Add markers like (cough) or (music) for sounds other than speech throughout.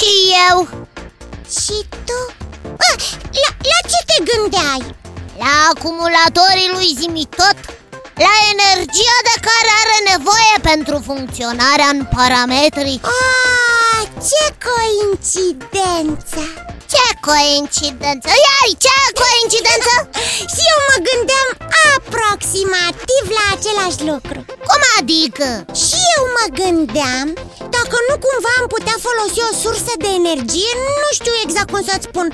și eu Și tu? A, la, la ce te gândeai? La acumulatorii lui Zimi tot La energia de care are nevoie pentru funcționarea în parametrii A, ce coincidență Ce coincidență! Iai, ce coincidență! (laughs) Și eu mă gândeam aproximativ la același lucru Cum adică? Și eu mă gândeam dacă nu cumva am putea folosi o sursă de energie? Nu știu exact cum să-ți spun.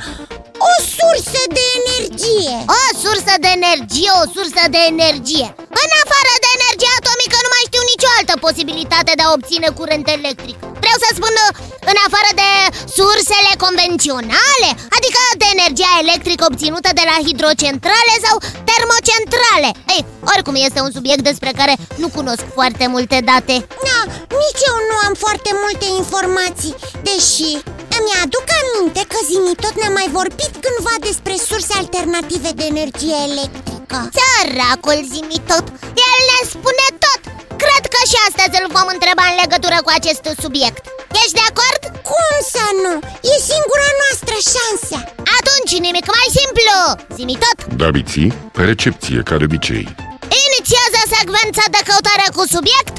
O sursă de energie. O sursă de energie, o sursă de energie. În afară de energie atomică nu mai știu nicio altă posibilitate de a obține curent electric. Vreau să spun în afară de sursele convenționale Adică de energia electrică obținută de la hidrocentrale sau termocentrale. Ei, oricum este un subiect despre care nu cunosc foarte multe date. Da, nici eu nu am foarte multe informații Deși îmi aduc aminte că Zimi tot ne-a mai vorbit cândva despre surse alternative de energie electrică. Săracul Zimi tot, el ne spune tot. Cred că și astăzi îl vom întreba în legătură cu acest subiect. Ești de acord? Cum să nu? E singura noastră șansă Atunci nimic mai simplu. Zimi tot. Da, biții, pe recepție, ca de obicei. Inițiază secvența de căutare cu subiect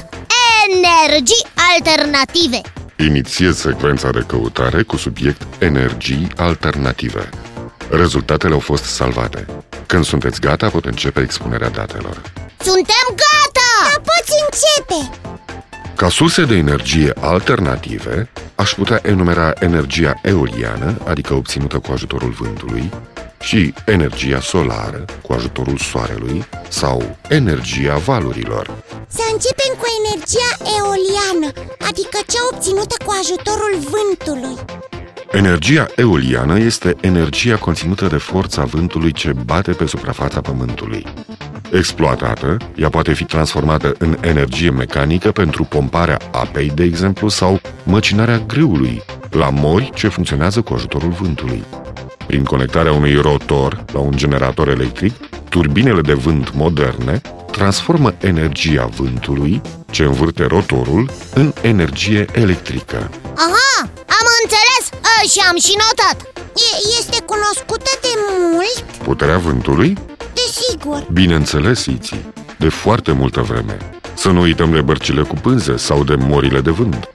Energii alternative Inițiez secvența de căutare cu subiect energii alternative. Rezultatele au fost salvate. Când sunteți gata, pot începe expunerea datelor. Suntem gata! Dar poți începe Ca surse de energie alternative, aș putea enumera energia eoliană, adică obținută cu ajutorul vântului, și energia solară, cu ajutorul soarelui, sau energia valurilor. Să începem cu energia eoliană Adică cea obținută cu ajutorul vântului Energia eoliană este energia conținută de forța vântului ce bate pe suprafața Pământului. Exploatată, ea poate fi transformată în energie mecanică pentru pomparea apei, de exemplu, sau măcinarea grâului, la mori ce funcționează cu ajutorul vântului. Prin conectarea unui rotor la un generator electric, turbinele de vânt moderne transformă energia vântului, ce învârte rotorul, în energie electrică. Aha, am înțeles A, și am și notat e, Este cunoscută de mult? Puterea vântului Desigur Bineînțeles, Iții, de foarte multă vreme. Să nu uităm de bărcile cu pânze sau de morile de vânt.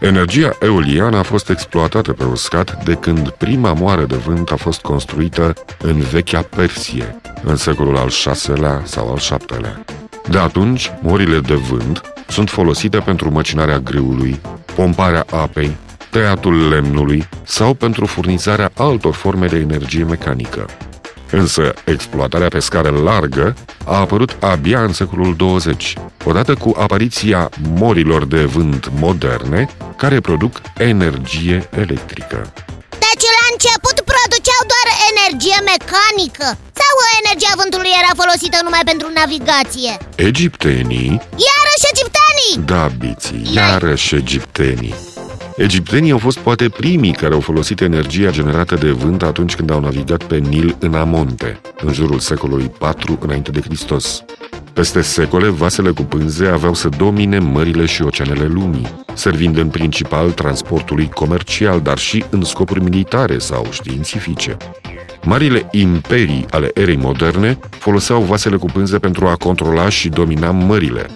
Energia eoliană a fost exploatată pe uscat de când prima moară de vânt a fost construită în vechea Persie, în secolul al VI-lea sau al VII-lea. De atunci, morile de vânt sunt folosite pentru măcinarea grâului, pomparea apei, tăiatul lemnului sau pentru furnizarea altor forme de energie mecanică. Însă, exploatarea pe scară largă a apărut abia în secolul 20, odată cu apariția morilor de vânt moderne, care produc energie electrică. Deci la început produceau doar energie mecanică Sau energia vântului era folosită numai pentru navigație Egiptenii, Iarăși egiptenii da, biții, iarăși egiptenii. Egiptenii au fost poate primii care au folosit energia generată de vânt atunci când au navigat pe Nil în Amonte, în jurul secolului 4 înainte de Hristos. Peste secole, vasele cu pânze aveau să domine mările și oceanele lumii, servind în principal transportului comercial, dar și în scopuri militare sau științifice. Marile imperii ale erei moderne foloseau vasele cu pânze pentru a controla și domina mările.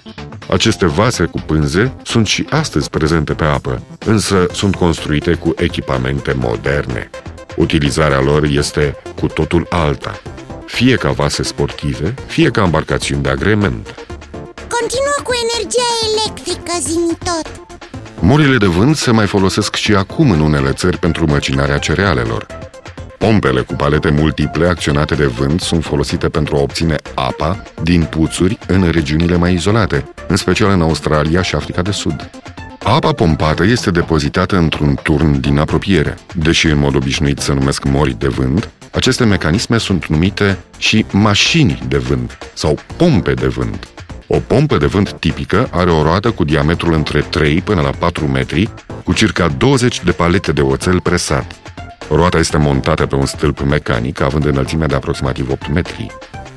Aceste vase cu pânze sunt și astăzi prezente pe apă, însă sunt construite cu echipamente moderne. Utilizarea lor este cu totul alta, fie ca vase sportive, fie ca embarcațiuni de agrement. Continuă cu energia electrică, zimi tot Morile de vânt se mai folosesc și acum în unele țări pentru măcinarea cerealelor. Pompele cu palete multiple acționate de vânt sunt folosite pentru a obține apa din puțuri în regiunile mai izolate, în special în Australia și Africa de Sud. Apa pompată este depozitată într-un turn din apropiere. Deși în mod obișnuit se numesc mori de vânt, aceste mecanisme sunt numite și mașini de vânt sau pompe de vânt. O pompă de vânt tipică are o roată cu diametrul între 3 până la 4 metri, cu circa 20 de palete de oțel presat. Roata este montată pe un stâlp mecanic, având înălțimea de aproximativ 8 metri.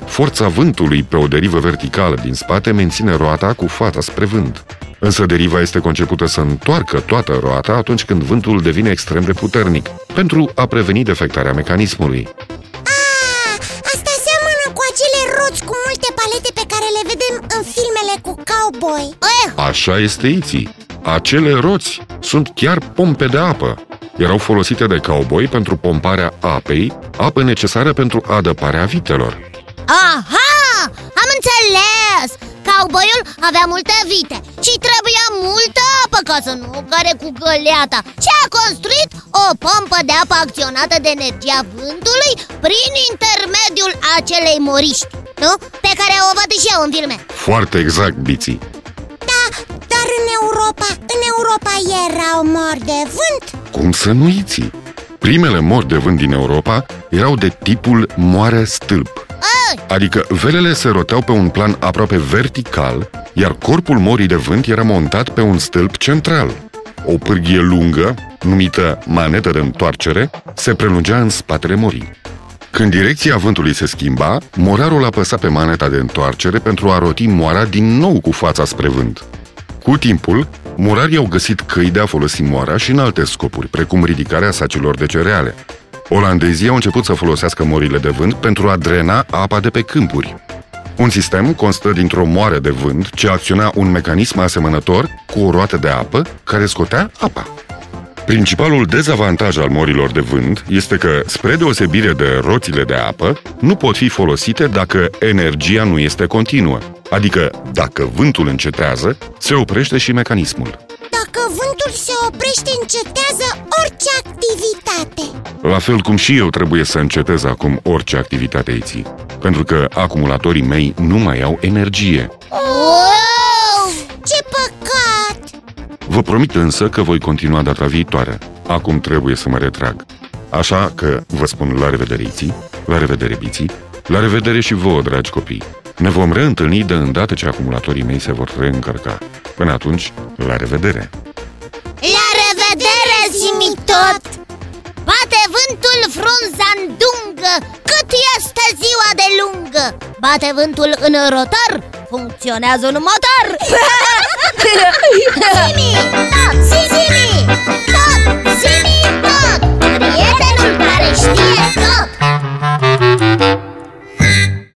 Forța vântului pe o derivă verticală din spate menține roata cu fața spre vânt. Însă deriva este concepută să întoarcă toată roata atunci când vântul devine extrem de puternic, pentru a preveni defectarea mecanismului. Ah, asta seamănă cu acele roți cu multe palete pe care le vedem în filmele cu cowboy Eh, Așa este Iții. Acele roți sunt chiar pompe de apă. Erau folosite de cowboy pentru pomparea apei, apă necesară pentru adăparea vitelor. aha! Am înțeles! Cowboyul avea multe vite și trebuia multă apă ca să nu care cu găleata Și a construit o pompă de apă acționată de energia vântului prin intermediul acelei moriști Nu? Pe care o văd și eu în filme Foarte exact, Biții. Da, dar în Europa, în Europa erau mori de vânt Cum să nu Iții? Primele mori de vânt din Europa erau de tipul moare stâlp. Ai, Adică velele se roteau pe un plan aproape vertical, iar corpul morii de vânt era montat pe un stâlp central. O pârghie lungă, numită manetă de întoarcere, se prelungea în spatele morii. Când direcția vântului se schimba, morarul apăsa pe maneta de întoarcere pentru a roti moara din nou cu fața spre vânt. Cu timpul, murarii au găsit căi de a folosi moara și în alte scopuri, precum ridicarea sacilor de cereale. Olandezii au început să folosească morile de vânt pentru a drena apa de pe câmpuri. Un sistem constă dintr-o moare de vânt ce acționa un mecanism asemănător cu o roată de apă care scotea apa. Principalul dezavantaj al morilor de vânt este că, spre deosebire de roțile de apă, nu pot fi folosite dacă energia nu este continuă, adică dacă vântul încetează, se oprește și mecanismul. Dacă vântul se oprește, încetează orice activitate La fel cum și eu trebuie să încetez acum orice activitate aici, pentru că acumulatorii mei nu mai au energie. wow! Ce păcat! Vă promit însă că voi continua data viitoare. Acum trebuie să mă retrag. Așa că vă spun la revedere, Iții, la revedere, Biții, la revedere și vouă, dragi copii. Ne vom reîntâlni de îndată ce acumulatorii mei se vor reîncărca. Până atunci, la revedere! La revedere, zimi tot! Bate vântul frunza în dungă Cât este ziua de lungă Bate vântul în rotor Funcționează un motor Zimi tot, zimi tot, zimi tot Prietenul care știe tot